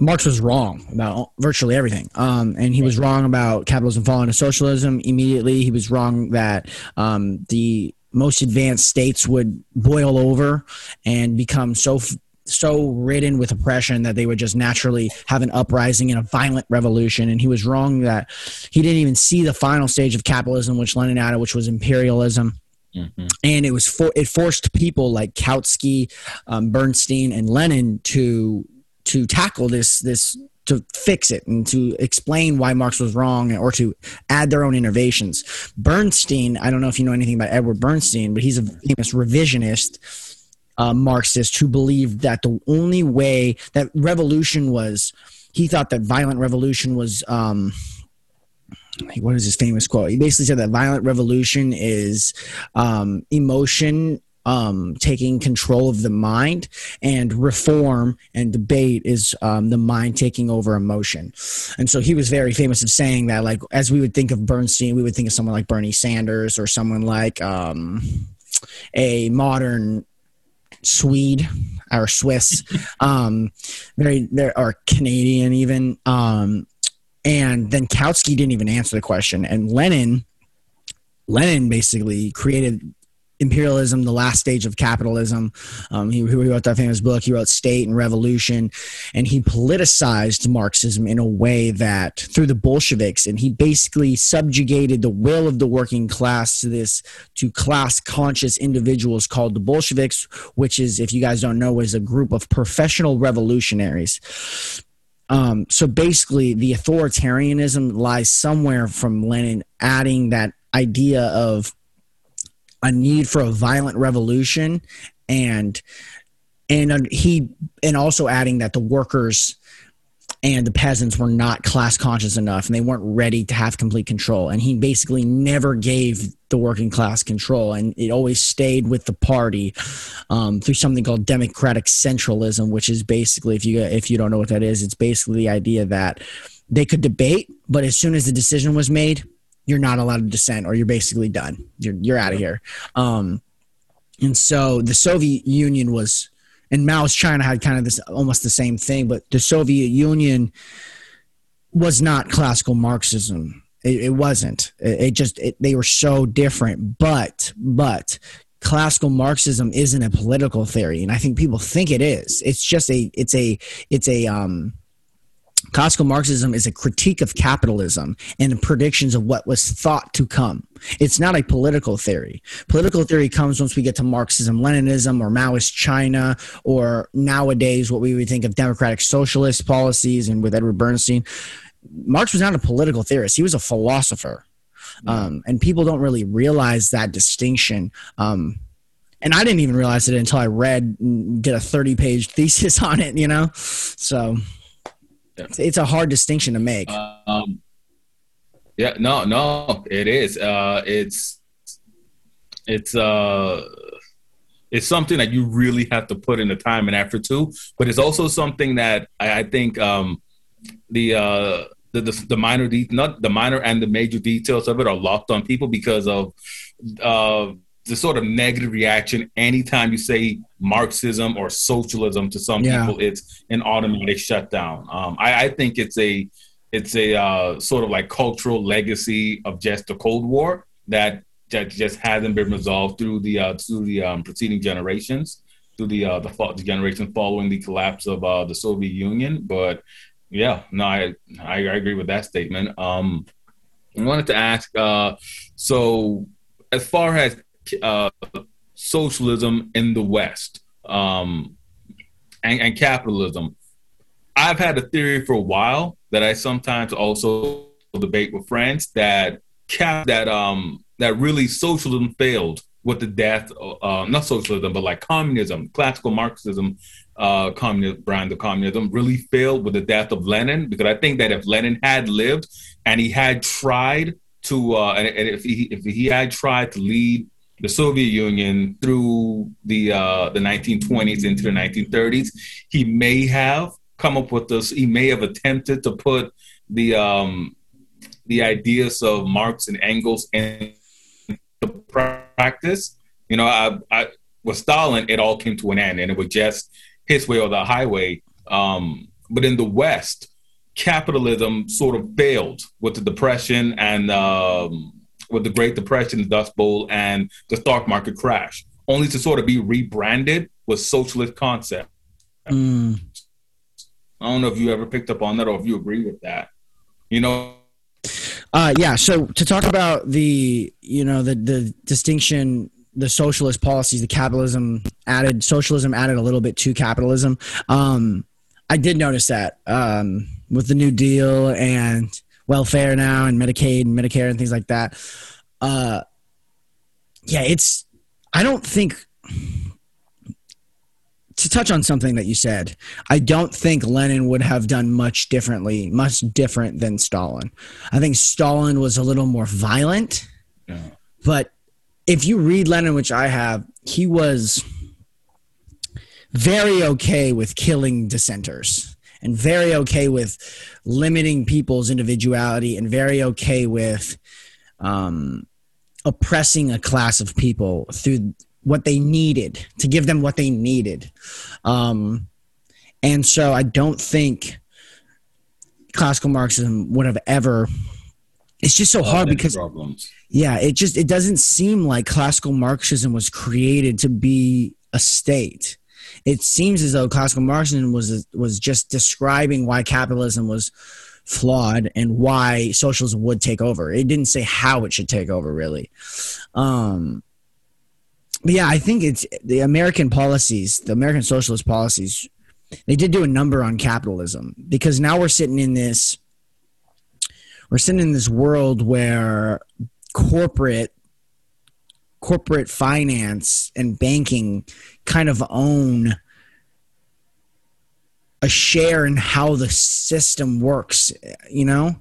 Marx was wrong about virtually everything. Um, and he was wrong about capitalism falling to socialism immediately. He was wrong that um, the most advanced states would boil over and become so so ridden with oppression that they would just naturally have an uprising and a violent revolution. And he was wrong that he didn't even see the final stage of capitalism, which Lenin added, which was imperialism. Mm-hmm. And it was for, it forced people like Kautsky, um, Bernstein, and Lenin to to tackle this this to fix it and to explain why Marx was wrong or to add their own innovations. Bernstein, I don't know if you know anything about Edward Bernstein, but he's a famous revisionist uh, Marxist who believed that the only way that revolution was, he thought that violent revolution was. Um, what is his famous quote? He basically said that violent revolution is um, emotion um, taking control of the mind, and reform and debate is um, the mind taking over emotion. And so he was very famous of saying that, like, as we would think of Bernstein, we would think of someone like Bernie Sanders or someone like um, a modern Swede or Swiss, um, very there or Canadian even. Um, and then Kautsky didn't even answer the question, and Lenin, Lenin basically created imperialism, the last stage of capitalism. Um, he, he, wrote that famous book. He wrote State and Revolution, and he politicized Marxism in a way that through the Bolsheviks, and he basically subjugated the will of the working class to this to class conscious individuals called the Bolsheviks, which is, if you guys don't know, is a group of professional revolutionaries. Um, so basically, the authoritarianism lies somewhere from Lenin adding that idea of a need for a violent revolution and and he and also adding that the workers and the peasants were not class conscious enough and they weren't ready to have complete control. And he basically never gave the working class control and it always stayed with the party um, through something called democratic centralism which is basically if you if you don't know what that is it's basically the idea that they could debate but as soon as the decision was made you're not allowed to dissent or you're basically done. You're, you're out of here. Um, and so the Soviet Union was, and Mao's China had kind of this almost the same thing, but the Soviet Union was not classical Marxism. It, it wasn't. It, it just it, they were so different. But but classical Marxism isn't a political theory, and I think people think it is. It's just a it's a it's a um, classical Marxism is a critique of capitalism and predictions of what was thought to come. It's not a political theory. Political theory comes once we get to Marxism, Leninism, or Maoist China, or nowadays what we would think of democratic socialist policies and with Edward Bernstein. Marx was not a political theorist, he was a philosopher. Um, and people don't really realize that distinction. Um, and I didn't even realize it until I read, did a 30 page thesis on it, you know? So it's a hard distinction to make. Um, yeah, no, no, it is. Uh, it's, it's, uh, it's something that you really have to put in the time and effort to, but it's also something that I, I think um, the uh, the, the, the minor de- not the minor and the major details of it are locked on people because of uh, the sort of negative reaction anytime you say Marxism or socialism to some yeah. people it's an automatic shutdown. Um, I, I, think it's a it's a uh, sort of like cultural legacy of just the Cold War that that just hasn't been resolved through the uh, through the um, preceding generations through the uh, the, the generation following the collapse of uh, the Soviet Union. But yeah, no, I I, agree with that statement. Um, I wanted to ask, uh, so as far as uh, socialism in the West um, and, and capitalism, I've had a theory for a while that I sometimes also debate with friends that cap that um that really socialism failed with the death, uh, not socialism, but like communism, classical Marxism uh, communist brand of communism really failed with the death of Lenin because I think that if Lenin had lived and he had tried to, uh, and, and, if he if he had tried to lead the Soviet Union through the uh, the 1920s into the 1930s, he may have come up with this. He may have attempted to put the um, the ideas of Marx and Engels into practice. You know, I, I, with Stalin, it all came to an end, and it was just his way or the highway. Um, but in the West, capitalism sort of failed with the Depression and um, with the Great Depression, the Dust Bowl, and the stock market crash, only to sort of be rebranded with socialist concept. Mm. I don't know if you ever picked up on that or if you agree with that. You know. Uh, yeah. So to talk about the you know the the distinction the socialist policies, the capitalism added socialism added a little bit to capitalism. Um, I did notice that um, with the New Deal and welfare now and Medicaid and Medicare and things like that. Uh, yeah, it's. I don't think to touch on something that you said, I don't think Lenin would have done much differently, much different than Stalin. I think Stalin was a little more violent, yeah. but if you read Lenin, which I have, he was very okay with killing dissenters and very okay with limiting people's individuality and very okay with um, oppressing a class of people through what they needed to give them what they needed. Um, and so I don't think classical Marxism would have ever. It's just so hard because problems yeah it just it doesn't seem like classical marxism was created to be a state it seems as though classical marxism was was just describing why capitalism was flawed and why socialism would take over. It didn't say how it should take over really. Um but yeah i think it's the american policies the american socialist policies they did do a number on capitalism because now we're sitting in this we're sitting in this world where corporate corporate finance and banking kind of own a share in how the system works you know?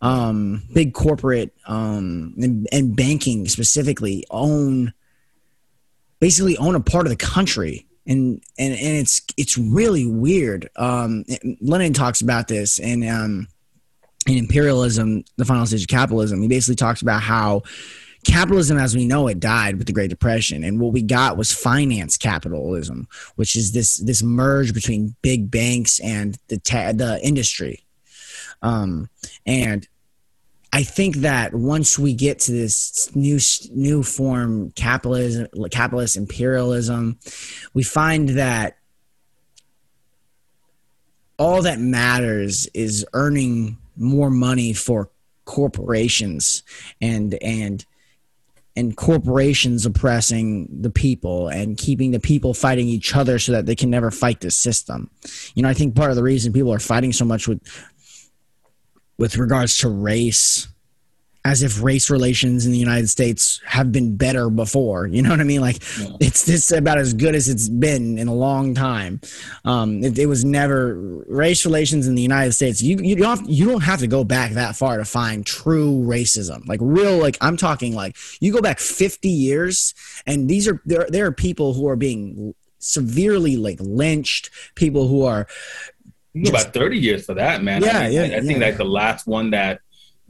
Um, big corporate um, and, and, banking specifically own basically own a part of the country. And and, and it's it's really weird. Um, lenin talks about this and um, in imperialism, the final stage of capitalism, he basically talks about how capitalism as we know it died with the great depression and what we got was finance capitalism which is this this merge between big banks and the ta- the industry. Um, and I think that once we get to this new new form capitalism, capitalist imperialism, we find that all that matters is earning more money for corporations and and and corporations oppressing the people and keeping the people fighting each other so that they can never fight the system. You know, I think part of the reason people are fighting so much with with regards to race as if race relations in the United States have been better before. You know what I mean? Like yeah. it's this about as good as it's been in a long time. Um, it, it, was never race relations in the United States. You you don't have, you don't have to go back that far to find true racism. Like real like I'm talking like you go back 50 years and these are there there are people who are being severely like lynched, people who are just, about 30 years for that, man. Yeah, I mean, yeah. I, I think yeah. like the last one that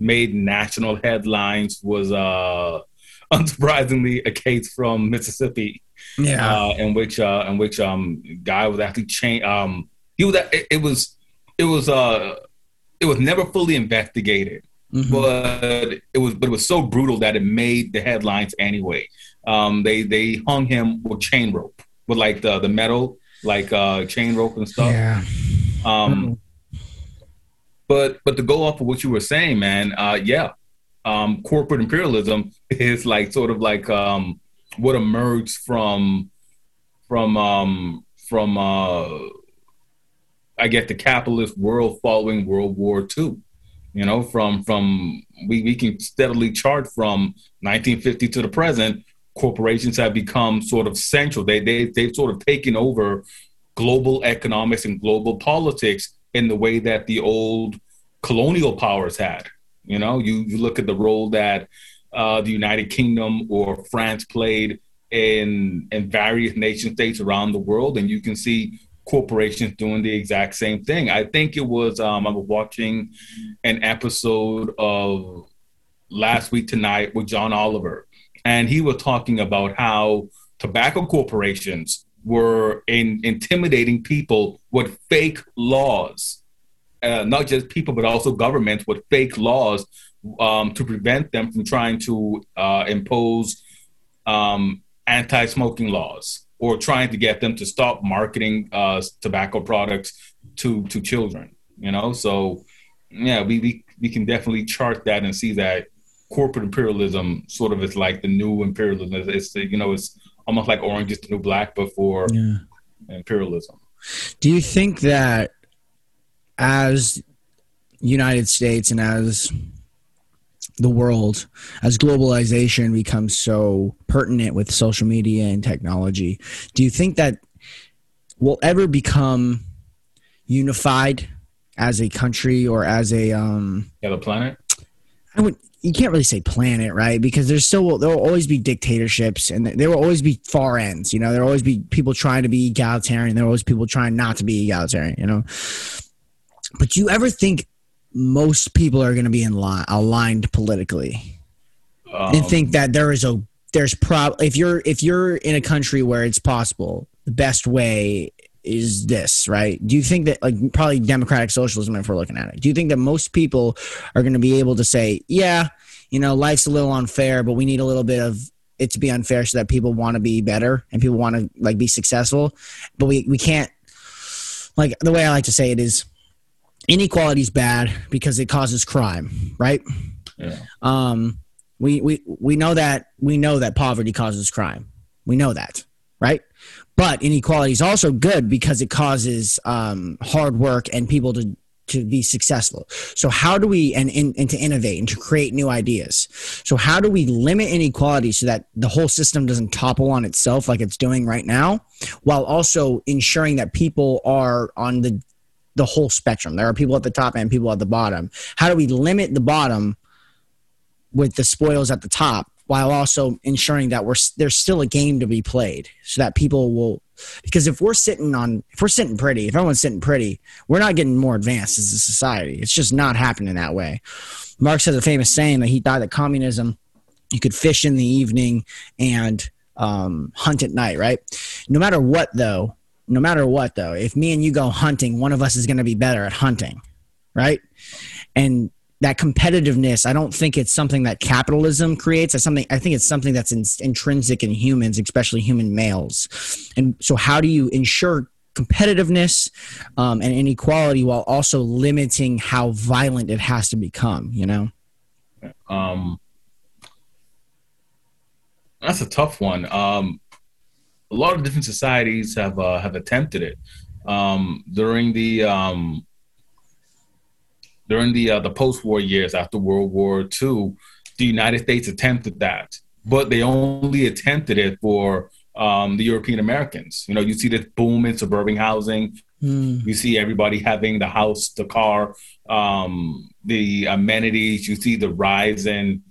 made national headlines was uh unsurprisingly a case from Mississippi. Yeah. Uh, in which uh in which um guy was actually chain um he was it, it was it was uh it was never fully investigated. Mm-hmm. But it was but it was so brutal that it made the headlines anyway. Um they they hung him with chain rope with like the the metal like uh chain rope and stuff. Yeah. Um mm-hmm but but to go off of what you were saying, man, uh, yeah, um, corporate imperialism is like sort of like um, what emerged from from um, from uh, I guess the capitalist world following World War II. You know, from from we, we can steadily chart from 1950 to the present. Corporations have become sort of central. They they they've sort of taken over global economics and global politics in the way that the old colonial powers had. You know, you, you look at the role that uh, the United Kingdom or France played in in various nation states around the world, and you can see corporations doing the exact same thing. I think it was um, I was watching an episode of last week tonight with John Oliver, and he was talking about how tobacco corporations were in, intimidating people with fake laws uh, not just people but also governments with fake laws um, to prevent them from trying to uh, impose um, anti-smoking laws or trying to get them to stop marketing uh, tobacco products to to children. You know, so yeah, we, we we can definitely chart that and see that corporate imperialism sort of is like the new imperialism. It's, it's you know it's almost like orange is the new black, but for yeah. imperialism. Do you think that as United States and as the world, as globalization becomes so pertinent with social media and technology, do you think that we'll ever become unified as a country or as a um yeah the planet i would you can't really say planet right? Because there's still there will always be dictatorships and there will always be far ends you know? There will always be people trying to be egalitarian. There will always people trying not to be egalitarian you know? But you ever think most people are going to be in line, aligned politically? Um, and think that there is a there's prob if you're if you're in a country where it's possible the best way is this right do you think that like probably democratic socialism if we're looking at it do you think that most people are going to be able to say yeah you know life's a little unfair but we need a little bit of it to be unfair so that people want to be better and people want to like be successful but we we can't like the way i like to say it is inequality is bad because it causes crime, right? Yeah. Um, we, we, we know that we know that poverty causes crime. We know that, right? But inequality is also good because it causes um, hard work and people to to be successful. So how do we and, and and to innovate and to create new ideas? So how do we limit inequality so that the whole system doesn't topple on itself like it's doing right now, while also ensuring that people are on the the whole spectrum. There are people at the top and people at the bottom. How do we limit the bottom with the spoils at the top while also ensuring that we're there's still a game to be played so that people will because if we're sitting on if we're sitting pretty, if everyone's sitting pretty, we're not getting more advanced as a society. It's just not happening that way. Marx has a famous saying that he thought that communism you could fish in the evening and um, hunt at night, right? No matter what, though, no matter what though if me and you go hunting one of us is going to be better at hunting right and that competitiveness i don't think it's something that capitalism creates. It's something i think it's something that's in, intrinsic in humans especially human males. And so how do you ensure competitiveness um, and inequality while also limiting how violent it has to become you know? Um, that's a tough one. Um, a lot of different societies have uh, have attempted it. Um, during the um, during the uh, the post-war years after World War II. The United States attempted that, but they only attempted it for um, the European Americans. You know, you see this boom in suburban housing. Mm. You see everybody having the house, the car, um, the amenities. You see the rise in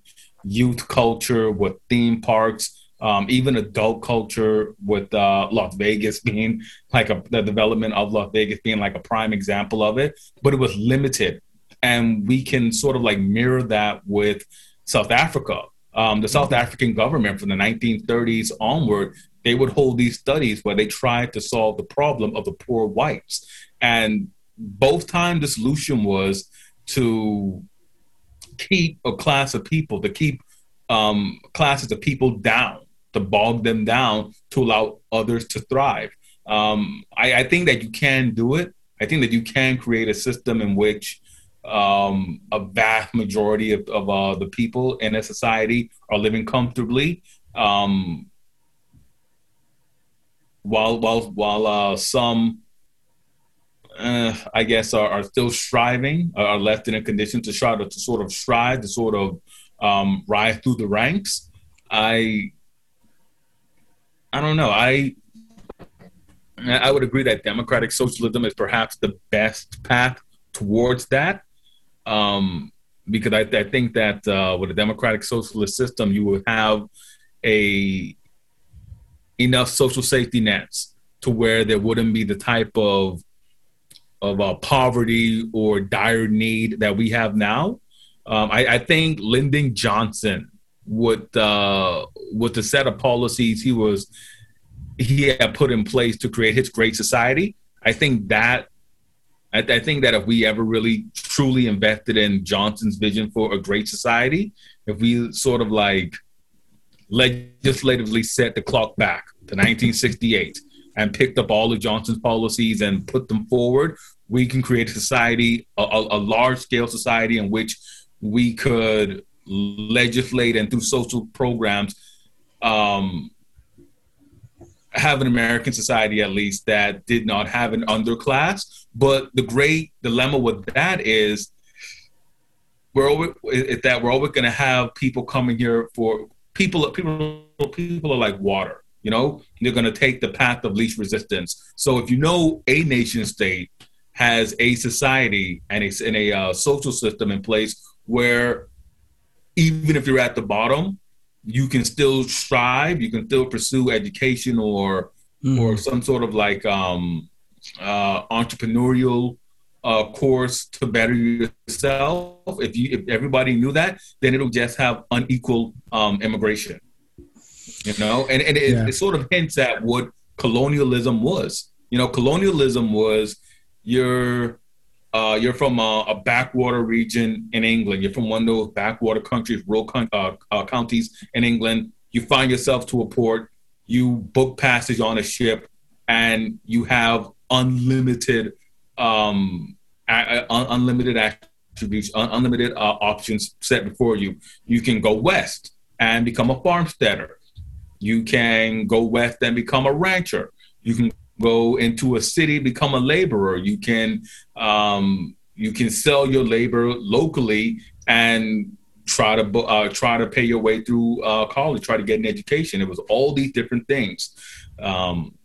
youth culture with theme parks um, even adult culture with uh, Las Vegas being like a, the development of Las Vegas being like a prime example of it, but it was limited. And we can sort of like mirror that with South Africa. Um, the South African government from the 1930s onward, they would hold these studies where they tried to solve the problem of the poor whites. And both times the solution was to keep a class of people, to keep um, classes of people down to bog them down to allow others to thrive. Um, I, I, think that you can do it. I think that you can create a system in which um, a vast majority of, of uh, the people in a society are living comfortably, um, while while while uh, some, uh, I guess, are, are, still striving, are left in a condition to try to, to sort of strive to sort of um, rise through the ranks. I I don't know. I I would agree that democratic socialism is perhaps the best path towards that, um, because I, I, think that uh, with a democratic socialist system, you would have a enough social safety nets to where there wouldn't be the type of of uh, poverty or dire need that we have now. Um, I, I, think Lyndon Johnson with uh, with the set of policies he was he had put in place to create his great society. I think that I, I, think that if we ever really truly invested in Johnson's vision for a great society, if we sort of like legislatively set the clock back to 1968 and picked up all of Johnson's policies and put them forward, we can create a society, a, a large scale society in which we could legislate and through social programs um, have an American society at least that did not have an underclass. But the great dilemma with that is we're always, that we're always going to have people coming here for people. People people are like water. You know, they're going to take the path of least resistance. So if you know a nation state has a society and a, and a uh, social system in place where even if you're at the bottom, you can still strive, you can still pursue education or mm. or some sort of like um, uh, entrepreneurial uh, course to better yourself. If you if everybody knew that, then it'll just have unequal um, immigration. You know, and, and it, yeah. it sort of hints at what colonialism was. You know, colonialism was your uh, you're from a, a, backwater region in England. You're from one of those backwater countries, rural con- uh, uh, counties in England. You find yourself to a port. You book passage on a ship, and you have unlimited, um, a- a- unlimited attributes, un- unlimited uh, options set before you. You can go west and become a farmsteader. You can go west and become a rancher. You can go into a city, become a laborer. You can um, you can sell your labor locally and try to uh, try to pay your way through uh, college, try to get an education. It was all these different things. Um,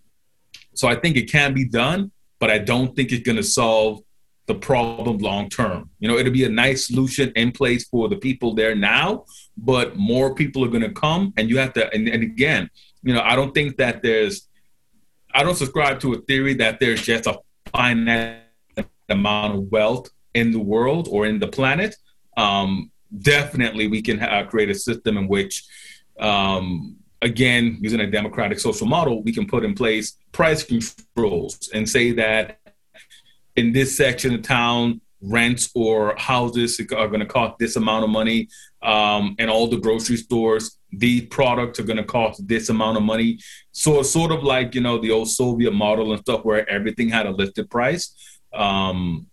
so I think it can be done, but I don't think it's going to solve the problem long term. You know, it'll be a nice solution in place for the people there now, but more people are going to come, and you have to. And, and again, you know, I don't think that there's I don't subscribe to a theory that there's just a finite amount of wealth in the world or in the planet. Um, definitely, we can uh, create a system in which, um, again, using a democratic social model, we can put in place price controls and say that in this section of town, rents or houses are going to cost this amount of money, um, and all the grocery stores, these products are going to cost this amount of money. So it's sort of like you know the old Soviet model and stuff where everything had a listed price. Um,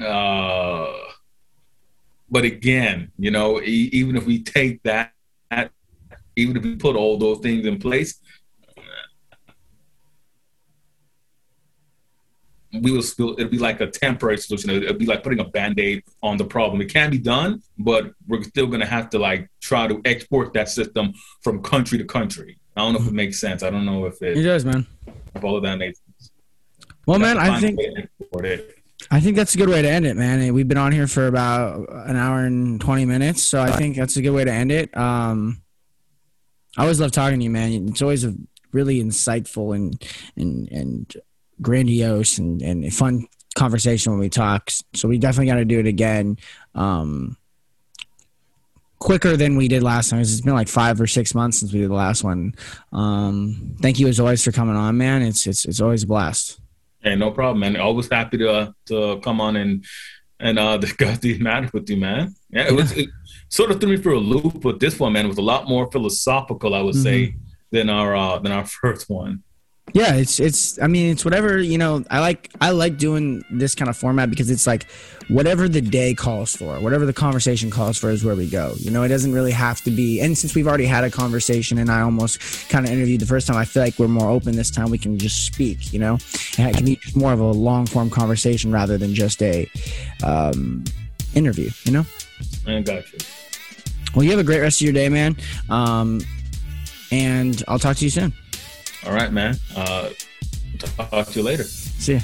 uh, but again, you know, e- even if we take that, even if we put all those things in place, we will still it'll be like a temporary solution. It'll be like putting a band-aid on the problem. It can be done but we're still going to have to like try to export that system from country to country. I don't know if it makes sense. I don't know if it, it does man. all of that makes sense. Well man i think I think that's a good way to end it, man. We've been on here for about an hour and 20 minutes, so I think that's a good way to end it. Um, I always love talking to you, man. It's always a really insightful and and and grandiose and, and fun conversation when we talk. So we definitely got to do it again. Um, quicker than we did last time. It's been like five or six months since we did the last one. Um, thank you as always for coming on, man. It's it's it's always a blast. Hey, no problem, man. Always happy to uh, to come on and and uh, discuss these matters with you, man. Yeah, it was it sort of threw me for a loop, but this one, man, was a lot more philosophical, I would mm-hmm. say, than our uh, than our first one. Yeah, it's it's. I mean, it's whatever you know. I like I like doing this kind of format because it's like whatever the day calls for, whatever the conversation calls for is where we go. You know, it doesn't really have to be. And since we've already had a conversation and I almost kind of interviewed the first time, I feel like we're more open this time. We can just speak. You know, and it can be more of a long form conversation rather than just a um, interview. You know. I got you. Well, you have a great rest of your day, man. Um, and I'll talk to you soon. All right, man. Uh, talk to you later. See ya.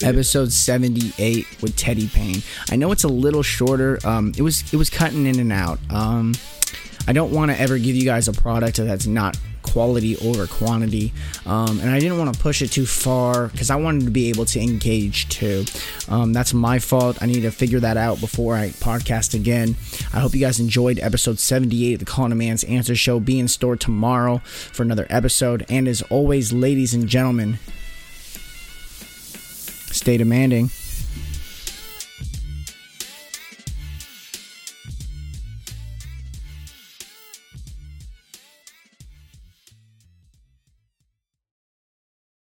Episode 78 with Teddy Payne. I know it's a little shorter. Um, it was it was cutting in and out. Um, I don't want to ever give you guys a product that's not quality over quantity. Um, and I didn't want to push it too far because I wanted to be able to engage too. Um, that's my fault. I need to figure that out before I podcast again. I hope you guys enjoyed episode 78 of the Calling Man's Answer Show. Be in store tomorrow for another episode. And as always, ladies and gentlemen, stay demanding.